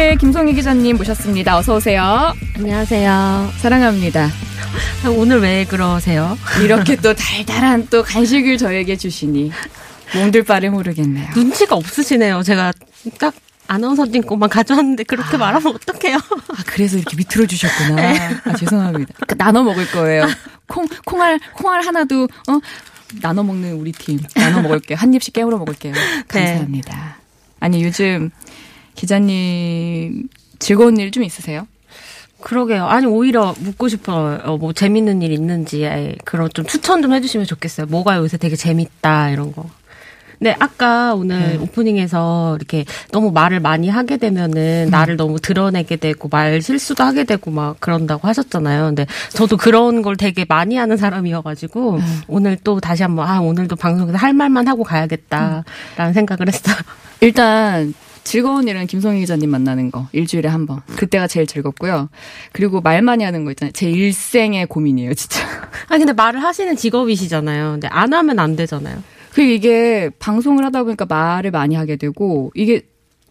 신의 20일 김송희 기자님 모셨습니다. 어서 오세요. 안녕하세요. 사랑합니다. 오늘 왜 그러세요? 이렇게 또 달달한 또 간식을 저에게 주시니 몸둘 바를 모르겠네요. 눈치가 없으시네요. 제가 딱 아나운서님 것만 가져왔는데 그렇게 말하면 어떡해요? 아, 그래서 이렇게 밑으로 주셨구나. 아, 죄송합니다. 그, 나눠 먹을 거예요. 콩, 콩알, 콩알 하나도, 어, 나눠 먹는 우리 팀. 나눠 먹을게요. 한 입씩 깨물어 먹을게요. 감사합니다. 아니, 요즘 기자님 즐거운 일 좀 있으세요? 그러게요. 아니 오히려 묻고 싶어요. 뭐 재밌는 일 있는지 그런 좀 추천 좀 해주시면 좋겠어요. 뭐가 요새 되게 재밌다 이런 거. 네, 아까 오늘 네. 오프닝에서 이렇게 너무 말을 많이 하게 되면은 음. 나를 너무 드러내게 되고 말 실수도 하게 되고 막 그런다고 하셨잖아요. 근데 저도 그런 걸 되게 많이 하는 사람이어가지고 음. 오늘 또 다시 한번 아 오늘도 방송에서 할 말만 하고 가야겠다라는 음. 생각을 했어요. 일단 즐거운 일은 김성희 기자님 만나는 거 일주일에 한 번. 그때가 제일 즐겁고요. 그리고 말 많이 하는 거 있잖아요. 제 일생의 고민이에요, 진짜. 아 근데 말을 하시는 직업이시잖아요. 근데 안 하면 안 되잖아요. 그 이게 방송을 하다 보니까 말을 많이 하게 되고 이게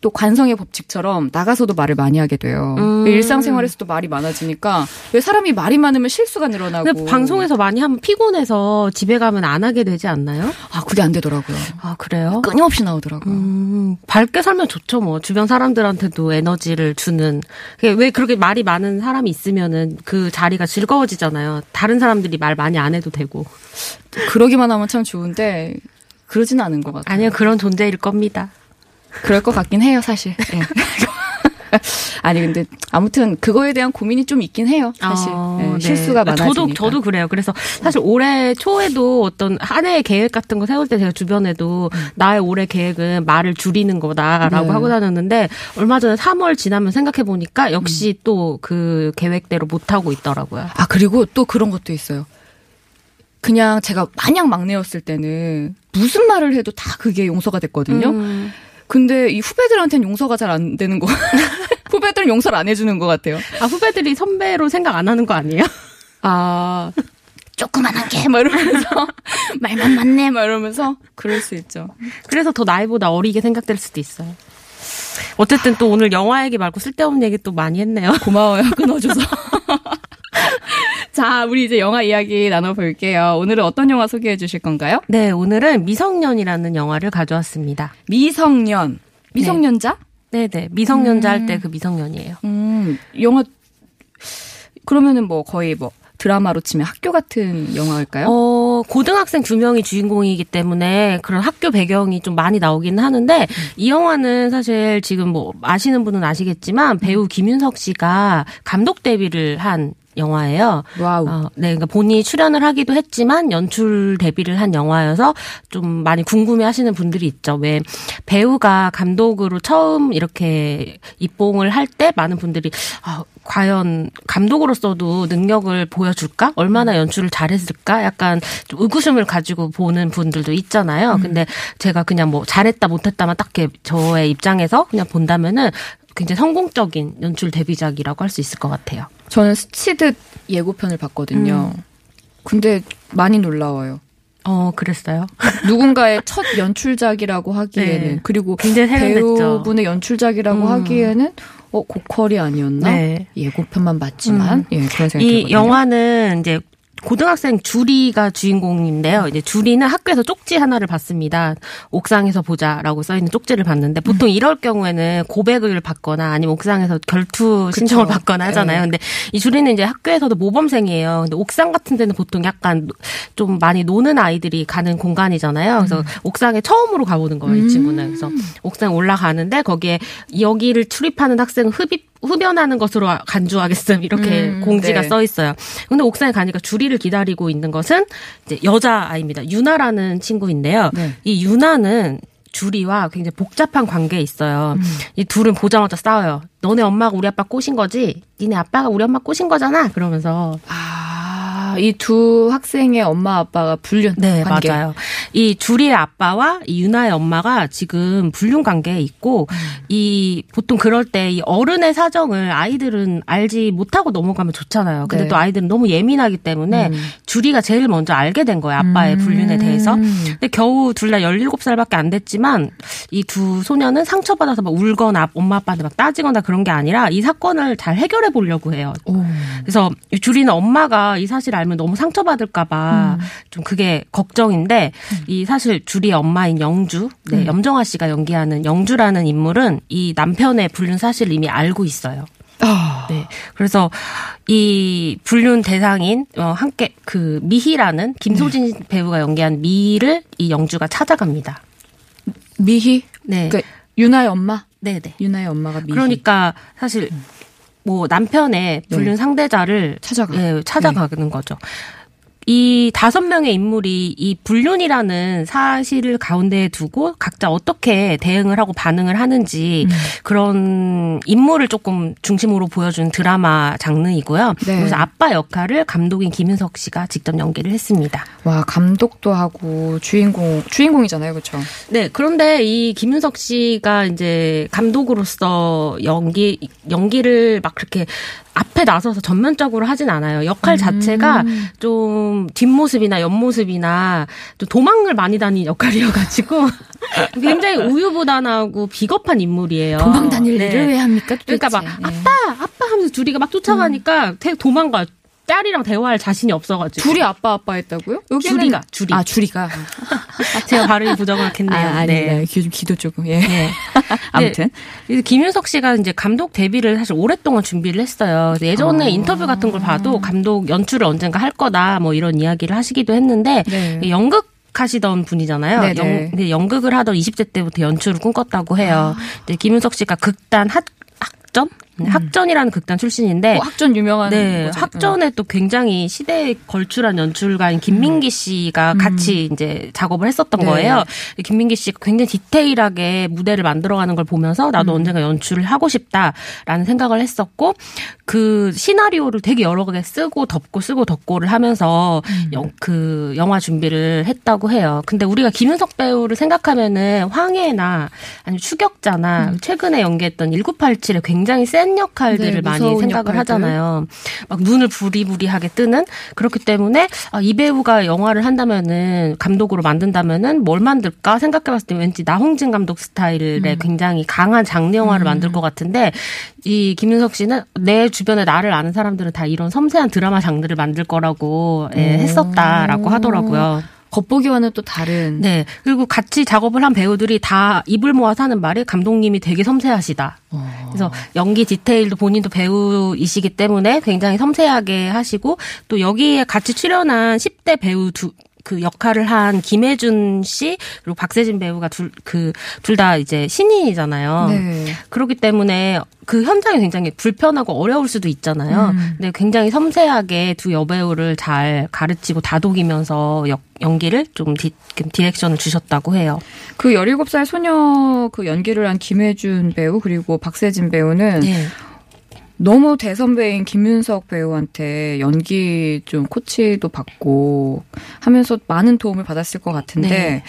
또 관성의 법칙처럼 나가서도 말을 많이 하게 돼요. 음. 일상생활에서도 말이 많아지니까 왜 사람이 말이 많으면 실수가 늘어나고. 방송에서 많이 하면 피곤해서 집에 가면 안 하게 되지 않나요? 아 그게 안 되더라고요. 아 그래요? 끊임없이 나오더라고요. 음, 밝게 살면 좋죠 뭐 주변 사람들한테도 에너지를 주는. 왜 그렇게 말이 많은 사람이 있으면은 그 자리가 즐거워지잖아요. 다른 사람들이 말 많이 안 해도 되고. 그러기만 하면 참 좋은데 그러지는 않은 것 같아요. 아니요 그런 존재일 겁니다. 그럴 것 같긴 해요, 사실. 네. 아니 근데 아무튼 그거에 대한 고민이 좀 있긴 해요. 사실 어, 네, 네. 실수가 많아지니까. 저도 저도 그래요. 그래서 사실 올해 초에도 어떤 한 해의 계획 같은 거 세울 때 제가 주변에도 음. 나의 올해 계획은 말을 줄이는 거다라고 네. 하고 다녔는데 얼마 전에 3월 지나면 생각해 보니까 역시 음. 또그 계획대로 못 하고 있더라고요. 아 그리고 또 그런 것도 있어요. 그냥 제가 마냥 막내였을 때는 무슨 말을 해도 다 그게 용서가 됐거든요. 음. 근데 이 후배들한테는 용서가 잘 안 되는 거. 후배들은 용서를 안 해주는 것 같아요. 아, 후배들이 선배로 생각 안 하는 거 아니에요? 아, 조그만한 게, 막 이러면서, 말만 맞네, 막 이러면서, 그럴 수 있죠. 그래서 더 나이보다 어리게 생각될 수도 있어요. 어쨌든 또 오늘 영화 얘기 말고 쓸데없는 얘기 또 많이 했네요. 고마워요, 끊어줘서. 자, 우리 이제 영화 이야기 나눠볼게요. 오늘은 어떤 영화 소개해 주실 건가요? 네, 오늘은 미성년이라는 영화를 가져왔습니다. 미성년. 미성년자? 네, 네. 미성년자 음. 할때 그 미성년이에요. 음, 영화, 그러면은 뭐 거의 뭐 드라마로 치면 학교 같은 영화일까요? 어, 고등학생 두 명이 주인공이기 때문에 그런 학교 배경이 좀 많이 나오기는 하는데 음. 이 영화는 사실 지금 뭐 아시는 분은 아시겠지만 배우 김윤석 씨가 감독 데뷔를 한 영화예요. 와우. 어, 네, 그러니까 본인이 출연을 하기도 했지만 연출 데뷔를 한 영화여서 좀 많이 궁금해하시는 분들이 있죠. 왜 배우가 감독으로 처음 이렇게 입봉을 할 때 많은 분들이 아, 과연 감독으로서도 능력을 보여줄까? 얼마나 연출을 잘했을까? 약간 좀 의구심을 가지고 보는 분들도 있잖아요. 음. 근데 제가 그냥 뭐 잘했다 못했다만 딱 저의 입장에서 그냥 본다면은 굉장히 성공적인 연출 데뷔작이라고 할 수 있을 것 같아요. 저는 스치듯 예고편을 봤거든요. 음. 근데 많이 놀라워요. 어, 그랬어요? 누군가의 첫 연출작이라고 하기에는 네. 그리고 배우분의 연출작이라고 음. 하기에는 어 고퀄이 아니었나? 네. 예고편만 봤지만 음. 예 그런 생각이 이 영화는 이제 고등학생 주리가 주인공인데요. 이제 주리는 학교에서 쪽지 하나를 받습니다. 옥상에서 보자라고 써 있는 쪽지를 받는데 보통 음. 이럴 경우에는 고백을 받거나 아니면 옥상에서 결투 신청을 그쵸. 받거나 하잖아요. 네. 근데 이 주리는 이제 학교에서도 모범생이에요. 근데 옥상 같은 데는 보통 약간 좀 많이 노는 아이들이 가는 공간이잖아요. 그래서 음. 옥상에 처음으로 가보는 거예요, 이 친구는. 그래서 옥상 올라가는데 거기에 여기를 출입하는 학생은 흡입 흡연하는 것으로 간주하겠음 이렇게 음, 공지가 네. 써 있어요. 근데 옥상에 가니까 주리를 기다리고 있는 것은 이제 여자 아이입니다. 유나라는 친구인데요. 네. 이 유나는 주리와 굉장히 복잡한 관계에 있어요. 음. 이 둘은 보자마자 싸워요. 너네 엄마가 우리 아빠 꼬신 거지? 니네 아빠가 우리 엄마 꼬신 거잖아? 그러면서. 아, 이 두 학생의 엄마 아빠가 불륜 네, 관계. 맞아요. 이 주리의 아빠와 이 유나의 엄마가 지금 불륜 관계에 있고, 음. 이, 보통 그럴 때 이 어른의 사정을 아이들은 알지 못하고 넘어가면 좋잖아요. 근데 네. 또 아이들은 너무 예민하기 때문에 음. 주리가 제일 먼저 알게 된 거예요. 아빠의 불륜에 대해서. 근데 겨우 둘 다 17살밖에 안 됐지만 이 두 소녀는 상처받아서 막 울거나 엄마 아빠한테 막 따지거나 그런 게 아니라 이 사건을 잘 해결해 보려고 해요. 오. 그래서 이 주리는 엄마가 이 사실 알면 너무 상처받을까봐 좀 그게 걱정인데 이 사실 주리의 엄마인 영주, 네, 염정아 씨가 연기하는 영주라는 인물은 이 남편의 불륜 사실을 이미 알고 있어요. 아. 네. 그래서 이 불륜 대상인 어 함께 그 미희라는 김소진 배우가 연기한 미희를 이 영주가 찾아갑니다. 미희? 네. 그러니까 유나의 엄마? 네, 네. 유나의 엄마가 미희. 그러니까 사실 뭐 남편의 불륜 네. 상대자를 찾아가. 네. 예, 찾아가는 거죠. 이 다섯 명의 인물이 이 불륜이라는 사실을 가운데에 두고 각자 어떻게 대응을 하고 반응을 하는지 음. 그런 인물을 조금 중심으로 보여준 드라마 장르이고요. 네. 그래서 아빠 역할을 감독인 김윤석 씨가 직접 연기를 했습니다. 와, 감독도 하고 주인공 주인공이잖아요. 그렇죠? 네, 그런데 이 김윤석 씨가 이제 감독으로서 연기 연기를 막 그렇게 앞에 나서서 전면적으로 하진 않아요. 역할 자체가 좀 뒷모습이나 옆모습이나 좀 도망을 많이 다닌 역할이어가지고 굉장히 우유부단하고 비겁한 인물이에요. 도망 다닐 네. 일을 왜 합니까? 도대체? 그러니까 막 네. 아빠 아빠 하면서 둘이가 막 쫓아가니까 대- 도망가요. 딸이랑 대화할 자신이 없어가지고 둘이 아빠 아빠 했다고요? 여기는 주리가, 주리. 아, 주리가. 제가 발음이 부정확했네요. 아, 아니다. 기, 기도 조금. 예. 네. 아무튼. 그래서 김윤석 씨가 이제 감독 데뷔를 사실 오랫동안 준비를 했어요. 예전에 아. 인터뷰 같은 걸 봐도 감독 연출을 언젠가 할 거다 뭐 이런 이야기를 하시기도 했는데 네. 연극 하시던 분이잖아요. 연, 근데 연극을 하던 20대 때부터 연출을 꿈꿨다고 해요. 아. 김윤석 씨가 극단 학, 학 전? 학전이라는 극단 출신인데 어, 학전 유명한 네, 거죠. 학전에 또 굉장히 시대에 걸출한 연출가인 김민기 씨가 같이 이제 작업을 했었던 네. 거예요. 김민기 씨가 굉장히 디테일하게 무대를 만들어가는 걸 보면서 나도 언젠가 연출을 하고 싶다라는 생각을 했었고 그 시나리오를 되게 여러 개 쓰고 덮고 쓰고 덮고를 하면서 영, 그 영화 준비를 했다고 해요. 근데 우리가 김윤석 배우를 생각하면은 황해나 아니면 추격자나 최근에 연기했던 1987에 굉장히 센 역할들을 네, 많이 생각을 역할들. 하잖아요. 막 눈을 부리부리하게 뜨는 그렇기 때문에 아, 이 배우가 영화를 한다면은 감독으로 만든다면은 뭘 만들까 생각해봤을 때 왠지 나홍진 감독 스타일의 음. 굉장히 강한 장르 영화를 만들 것 같은데 이 김윤석 씨는 내 주변에 나를 아는 사람들은 다 이런 섬세한 드라마 장르를 만들 거라고 예, 했었다라고 하더라고요. 겉보기와는 또 다른. 네. 그리고 같이 작업을 한 배우들이 다 입을 모아서 하는 말이 감독님이 되게 섬세하시다. 그래서 연기 디테일도 본인도 배우이시기 때문에 굉장히 섬세하게 하시고 또 여기에 같이 출연한 10대 배우 두, 그 역할을 한 김혜준 씨 그리고 박세진 배우가 둘 그 둘 다 이제 신인이잖아요. 네. 그렇기 때문에 그 현장이 굉장히 불편하고 어려울 수도 있잖아요. 음. 근데 굉장히 섬세하게 두 여배우를 잘 가르치고 다독이면서 역, 연기를 좀 di, direction을 주셨다고 해요. 그 17살 소녀 그 연기를 한 김혜준 배우 그리고 박세진 배우는 네. 너무 대선배인 김윤석 배우한테 연기 좀 코치도 받고 하면서 많은 도움을 받았을 것 같은데 네.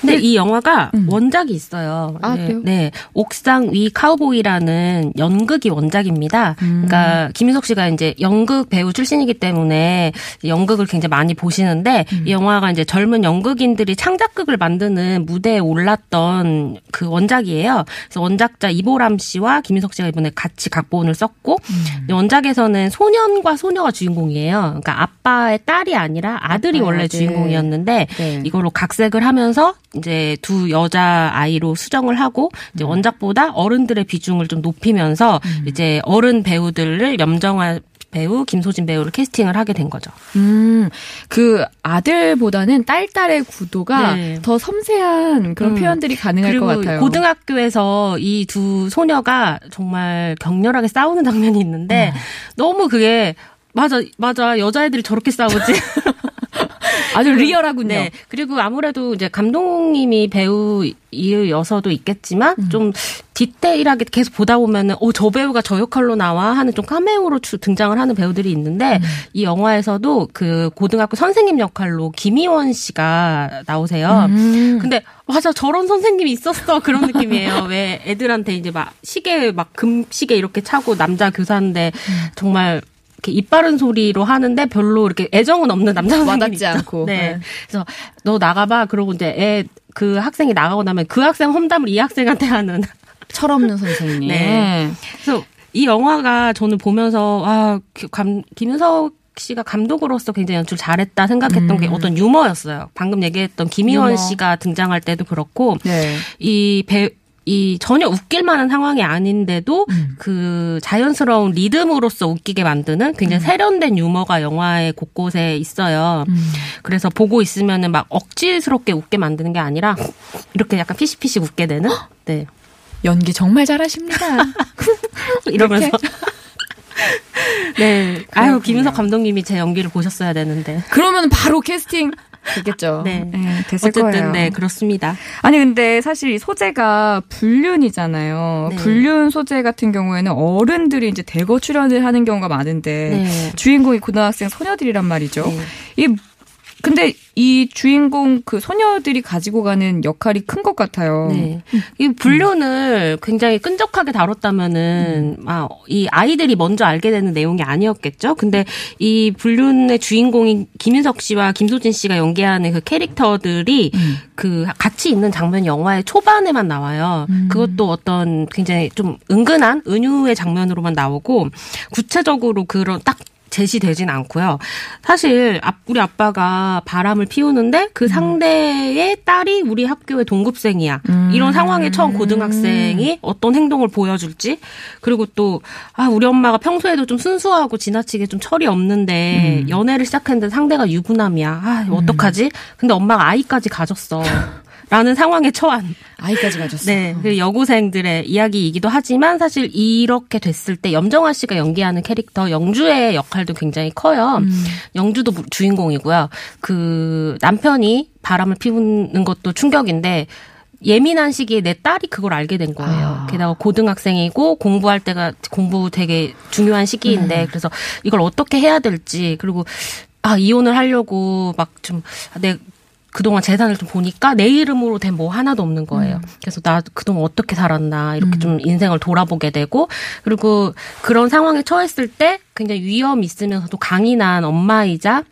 근데 이 영화가 음. 원작이 있어요. 아, 네? 네. 옥상 위 카우보이라는 연극이 원작입니다. 음. 그러니까 김윤석 씨가 이제 연극 배우 출신이기 때문에 연극을 굉장히 많이 보시는데 음. 이 영화가 이제 젊은 연극인들이 창작극을 만드는 무대에 올랐던 그 원작이에요. 그래서 원작자 이보람 씨와 김윤석 씨가 이번에 같이 각본을 썼고 음. 원작에서는 소년과 소녀가 주인공이에요. 그러니까 아빠의 딸이 아니라 아들이 아빠의 원래 아들. 주인공이었는데 네. 이걸로 각색을 하면서 이제 두 여자 아이로 수정을 하고 이제 음. 원작보다 어른들의 비중을 좀 높이면서 이제 어른 배우들을 염정아 배우, 김소진 배우를 캐스팅을 하게 된 거죠. 음, 그 아들보다는 딸 딸의 구도가 네. 더 섬세한 그런 음. 표현들이 가능할 것 같아요. 고등학교에서 이 두 소녀가 정말 격렬하게 싸우는 장면이 있는데 음. 너무 그게 맞아 맞아 여자애들이 저렇게 싸우지 아주 리얼하군요. 네. 그리고 아무래도 이제 감독님이 배우이어서도 있겠지만 음. 좀 디테일하게 계속 보다 보면은 어저 배우가 저 역할로 나와 하는 좀 카메오로 등장을 하는 배우들이 있는데 음. 이 영화에서도 그 고등학교 선생님 역할로 김희원 씨가 나오세요. 음. 근데 맞아 저런 선생님이 있었어 그런 느낌이에요. 왜 애들한테 이제 막 시계 막 금시계 이렇게 차고 남자 교사인데 음. 정말 이렇게 입 바른 소리로 하는데 별로 이렇게 애정은 없는 남자 와닿지 않고. 네. 네. 그래서 너 나가봐. 그러고 이제 애 그 학생이 나가고 나면 그 학생 험담을 이 학생한테 하는 철없는 선생님. 네. 그래서 이 영화가 저는 보면서 아 김윤석 씨가 감독으로서 굉장히 연출 잘했다 생각했던 음. 게 어떤 유머였어요. 방금 얘기했던 김희원 유머. 씨가 등장할 때도 그렇고 네. 이 배, 이 전혀 웃길 만한 상황이 아닌데도 음. 그 자연스러운 리듬으로서 웃기게 만드는 굉장히 음. 세련된 유머가 영화의 곳곳에 있어요. 음. 그래서 보고 있으면은 막 억지스럽게 웃게 만드는 게 아니라 이렇게 약간 피시피시 웃게 되는. 네. 연기 정말 잘하십니다. 이러면서. 네. 아유, 김윤석 감독님이 제 연기를 보셨어야 되는데. 그러면 바로 캐스팅 되겠죠. 네. 네 됐을 어쨌든, 거예요. 네, 그렇습니다. 아니, 근데 사실 이 소재가 불륜이잖아요. 네. 불륜 소재 같은 경우에는 어른들이 이제 대거 출연을 하는 경우가 많은데 네. 주인공이 고등학생 소녀들이란 말이죠. 네. 이 근데 이 주인공 그 소녀들이 가지고 가는 역할이 큰 것 같아요. 네. 이 불륜을 굉장히 끈적하게 다뤘다면은 음. 아, 이 아이들이 먼저 알게 되는 내용이 아니었겠죠. 근데 이 불륜의 주인공인 김윤석 씨와 김소진 씨가 연기하는 그 캐릭터들이 음. 그 같이 있는 장면 영화의 초반에만 나와요. 음. 그것도 어떤 굉장히 좀 은근한 은유의 장면으로만 나오고 구체적으로 그런 딱 제시되진 않고요. 사실 우리 아빠가 바람을 피우는데 그 음. 상대의 딸이 우리 학교의 동급생이야. 음. 이런 상황에 처음 고등학생이 어떤 행동을 보여줄지 그리고 또 아, 우리 엄마가 평소에도 좀 순수하고 지나치게 좀 철이 없는데 음. 연애를 시작했는데 상대가 유부남이야. 아, 어떡하지? 근데 엄마가 아이까지 가졌어. 라는 상황에 처한 아이까지 가졌어. 네, 그 여고생들의 이야기이기도 하지만 사실 이렇게 됐을 때 염정아 씨가 연기하는 캐릭터 영주의 역할도 굉장히 커요. 음. 영주도 주인공이고요. 그 남편이 바람을 피우는 것도 충격인데 예민한 시기에 내 딸이 그걸 알게 된 거예요. 아. 게다가 고등학생이고 공부할 때가 공부 되게 중요한 시기인데 음. 그래서 이걸 어떻게 해야 될지 그리고 아 이혼을 하려고 막 좀 내 그동안 재산을 좀 보니까 내 이름으로 된 뭐 하나도 없는 거예요. 음. 그래서 나 그동안 어떻게 살았나 이렇게 음. 좀 인생을 돌아보게 되고 그리고 그런 상황에 처했을 때 굉장히 위험 있으면서도 강인한 엄마이자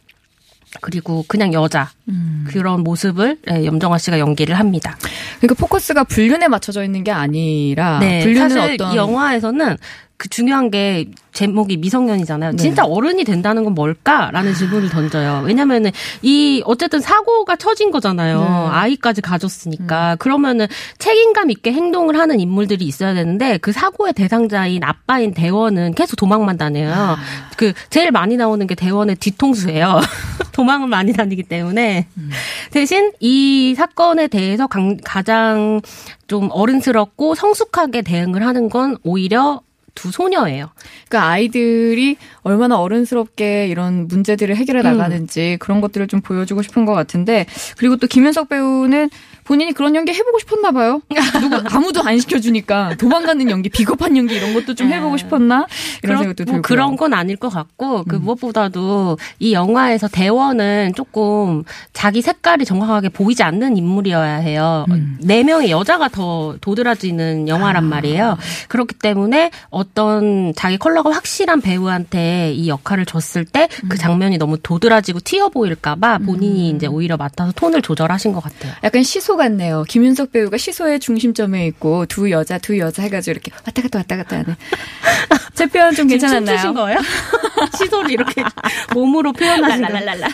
그리고 그냥 여자 음. 그런 모습을 네, 염정아 씨가 연기를 합니다. 그러니까 포커스가 불륜에 맞춰져 있는 게 아니라 네, 불륜은 사실 어떤 이 영화에서는 그 중요한 게 제목이 미성년이잖아요. 네. 진짜 어른이 된다는 건 뭘까라는 질문을 던져요. 왜냐면은 이 어쨌든 사고가 처진 거잖아요. 네. 아이까지 가졌으니까. 음. 그러면은 책임감 있게 행동을 하는 인물들이 있어야 되는데 그 사고의 대상자인 아빠인 대원은 계속 도망만 다녀요. 아. 그 제일 많이 나오는 게 대원의 뒤통수예요. 도망을 많이 다니기 때문에 음. 대신 이 사건에 대해서 가장 좀 어른스럽고 성숙하게 대응을 하는 건 오히려 두 소녀예요. 그러니까 아이들이 얼마나 어른스럽게 이런 문제들을 해결해 음. 나가는지 음. 그런 것들을 좀 보여주고 싶은 것 같은데 그리고 또 김윤석 배우는 본인이 그런 연기 해보고 싶었나 봐요. 누가 아무도 안 시켜주니까 도망가는 연기, 비겁한 연기 이런 것도 좀 해보고 네. 싶었나 이런 생각도 들고 뭐 그런 건 아닐 것 같고 그 음. 무엇보다도 이 영화에서 대원은 조금 자기 색깔이 정확하게 보이지 않는 인물이어야 해요. 음. 네 명의 여자가 더 도드라지는 영화란 아. 말이에요. 그렇기 때문에 어떤 자기 컬러가 확실한 배우한테 이 역할을 줬을 때그 음. 장면이 너무 도드라지고 튀어 보일까봐 본인이 음. 이제 오히려 맡아서 톤을 조절하신 것 같아요. 약간 시소 시소 같네요. 김윤석 배우가 시소의 중심점에 있고 두 여자 두 여자 해가지고 이렇게 왔다 갔다 왔다 갔다 하는. 제 표현 좀 괜찮았나요? 춤추신 거예요? 시소를 이렇게 몸으로 표현하신 랄랄랄라.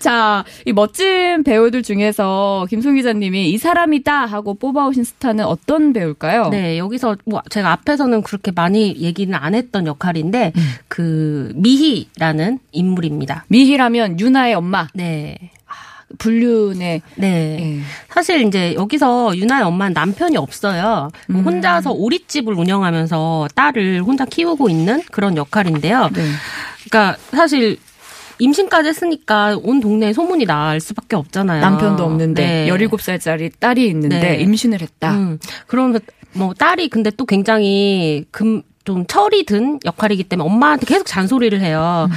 자, 이 멋진 배우들 중에서 김송 기자님이 이 사람이다 하고 뽑아오신 스타는 어떤 배우일까요? 네, 여기서 뭐 제가 앞에서는 그렇게 많이 얘기는 안 했던 역할인데 음. 그 미희라는 인물입니다. 미희라면 유나의 엄마. 네. 불륜의 네. 네. 사실 이제 여기서 유나의 엄마는 남편이 없어요. 음. 혼자서 오리집을 운영하면서 딸을 혼자 키우고 있는 그런 역할인데요. 네. 그러니까 사실 임신까지 했으니까 온 동네에 소문이 날 수밖에 없잖아요. 남편도 없는데 네. 17살짜리 딸이 있는데 네. 임신을 했다. 음, 그러면 뭐 딸이 근데 또 굉장히 금, 좀 철이 든 역할이기 때문에 엄마한테 계속 잔소리를 해요. 음.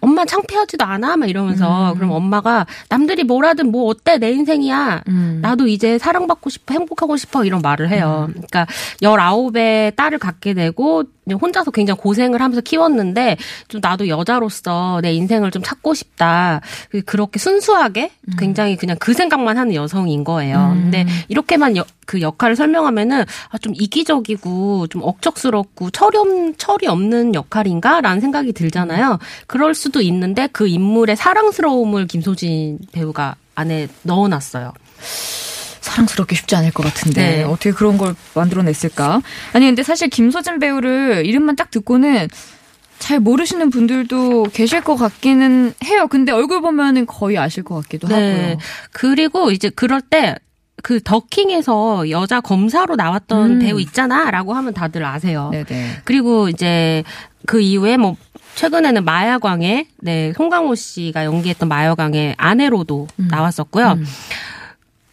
엄마 창피하지도 않아? 막 이러면서 음. 그럼 엄마가 남들이 뭐라든 뭐 어때 내 인생이야. 음. 나도 이제 사랑받고 싶어 행복하고 싶어 이런 말을 해요. 음. 그러니까 19의 딸을 갖게 되고 혼자서 굉장히 고생을 하면서 키웠는데 좀 나도 여자로서 내 인생을 좀 찾고 싶다. 그렇게 순수하게 음. 굉장히 그냥 그 생각만 하는 여성인 거예요. 음. 근데 이렇게만 여, 그 역할을 설명하면은 아, 좀 이기적이고 좀 억척스럽고 철이, 없, 철이 없는 역할인가라는 생각이 들잖아요. 그럴 수도 있는데 그 인물의 사랑스러움을 김소진 배우가 안에 넣어놨어요. 사랑스럽기 쉽지 않을 것 같은데 네. 어떻게 그런 걸 만들어냈을까? 아니 근데 사실 김소진 배우를 이름만 딱 듣고는 잘 모르시는 분들도 계실 것 같기는 해요. 근데 얼굴 보면은 거의 아실 것 같기도 네. 하고요. 그리고 이제 그럴 때 그 더킹에서 여자 검사로 나왔던 음. 배우 있잖아라고 하면 다들 아세요. 네네. 그리고 이제 그 이후에 뭐 최근에는 마야광의 네 송강호 씨가 연기했던 마야광의 아내로도 음. 나왔었고요. 음.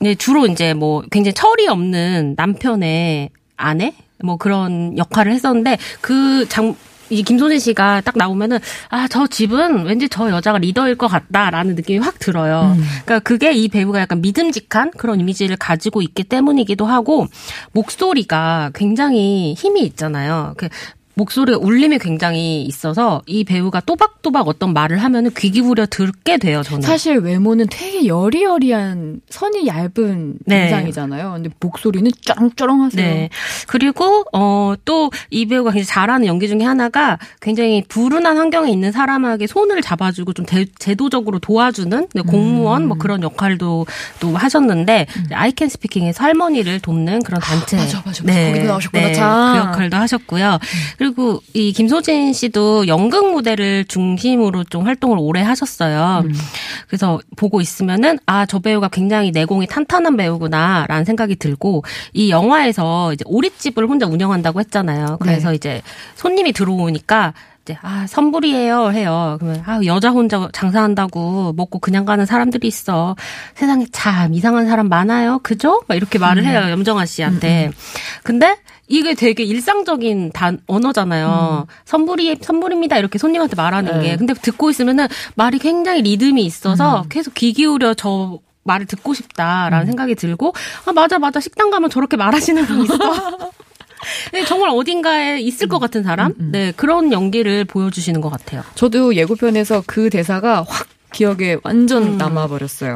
네, 주로 이제 뭐 굉장히 철이 없는 남편의 아내 뭐 그런 역할을 했었는데 그 장, 이 김소진 씨가 딱 나오면은 아 저 집은 왠지 저 여자가 리더일 것 같다라는 느낌이 확 들어요. 음. 그러니까 그게 이 배우가 약간 믿음직한 그런 이미지를 가지고 있기 때문이기도 하고 목소리가 굉장히 힘이 있잖아요. 그 목소리가 울림이 굉장히 있어서 이 배우가 또박또박 어떤 말을 하면은 귀 기울여 듣게 돼요, 저는. 사실 외모는 되게 여리여리한 선이 얇은 네. 인상이잖아요. 근데 목소리는 쩌렁쩌렁하세요. 네. 그리고 어 또 이 배우가 굉장히 잘하는 연기 중에 하나가 굉장히 불운한 환경에 있는 사람에게 손을 잡아주고 좀 대, 제도적으로 도와주는 네, 공무원 음. 뭐 그런 역할도 또 하셨는데 음. 아이캔 스피킹에서 할머니를 돕는 그런 단체. 아, 맞아, 맞아. 네. 거기도 나오셨구나. 네. 그 역할도 하셨고요. 음. 그리고 이 김소진 씨도 연극 무대를 중심으로 좀 활동을 오래 하셨어요. 음. 그래서 보고 있으면은 아, 저 배우가 굉장히 내공이 탄탄한 배우구나라는 생각이 들고 이 영화에서 이제 오리집을 혼자 운영한다고 했잖아요. 그래서 네. 이제 손님이 들어오니까 이제 아 선불이에요 해요. 그러면 아 여자 혼자 장사한다고 먹고 그냥 가는 사람들이 있어. 세상에 참 이상한 사람 많아요. 그죠? 막 이렇게 말을 음. 해요 염정아 씨한테. 음, 음. 근데 이게 되게 일상적인 단 언어잖아요. 음. 선불이 선불입니다 이렇게 손님한테 말하는 네. 게. 근데 듣고 있으면은 말이 굉장히 리듬이 있어서 음. 계속 귀 기울여 저 말을 듣고 싶다라는 음. 생각이 들고 아 맞아 맞아 식당 가면 저렇게 말하시는 분 있어. 네, 정말 어딘가에 있을 것 같은 사람? 음, 음. 네, 그런 연기를 보여주시는 것 같아요. 저도 예고편에서 그 대사가 확 기억에 완전 음. 남아버렸어요.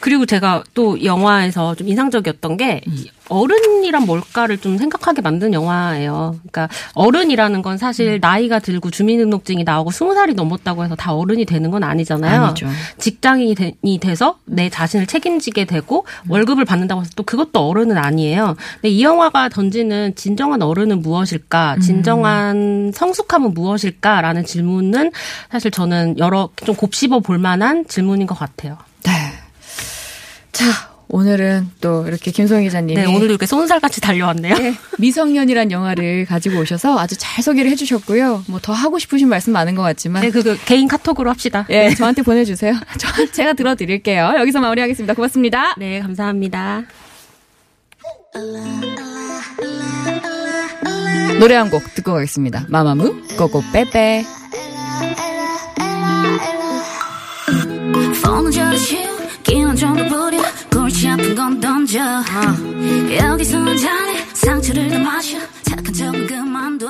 그리고 제가 또 영화에서 좀 인상적이었던 게 음. 어른이란 뭘까를 좀 생각하게 만든 영화예요. 그러니까 어른이라는 건 사실 음. 나이가 들고 주민등록증이 나오고 스무 살이 넘었다고 해서 다 어른이 되는 건 아니잖아요. 아니죠. 직장인이 돼서 내 자신을 책임지게 되고 음. 월급을 받는다고 해서 또 그것도 어른은 아니에요. 근데 이 영화가 던지는 진정한 어른은 무엇일까? 음. 진정한 성숙함은 무엇일까라는 질문은 사실 저는 여러 좀 곱씹어 볼 만한 질문인 것 같아요. 네. 자, 오늘은 또 이렇게 김성희 기자님이 네, 오늘도 이렇게 쏜살같이 달려왔네요. 네, 미성년이란 영화를 가지고 오셔서 아주 잘 소개를 해주셨고요. 뭐 더 하고 싶으신 말씀 많은 것 같지만 네, 그, 그 개인 카톡으로 합시다. 예, 네, 저한테 보내주세요. 저, 제가 들어드릴게요. 여기서 마무리하겠습니다. 고맙습니다. 네, 감사합니다. 노래 한 곡 듣고 가겠습니다. 마마무 고고 빼빼. 골치 아픈 건 던져. 아. 여기서 잔에 상처를 더 마셔. 착한 척은 그만둬.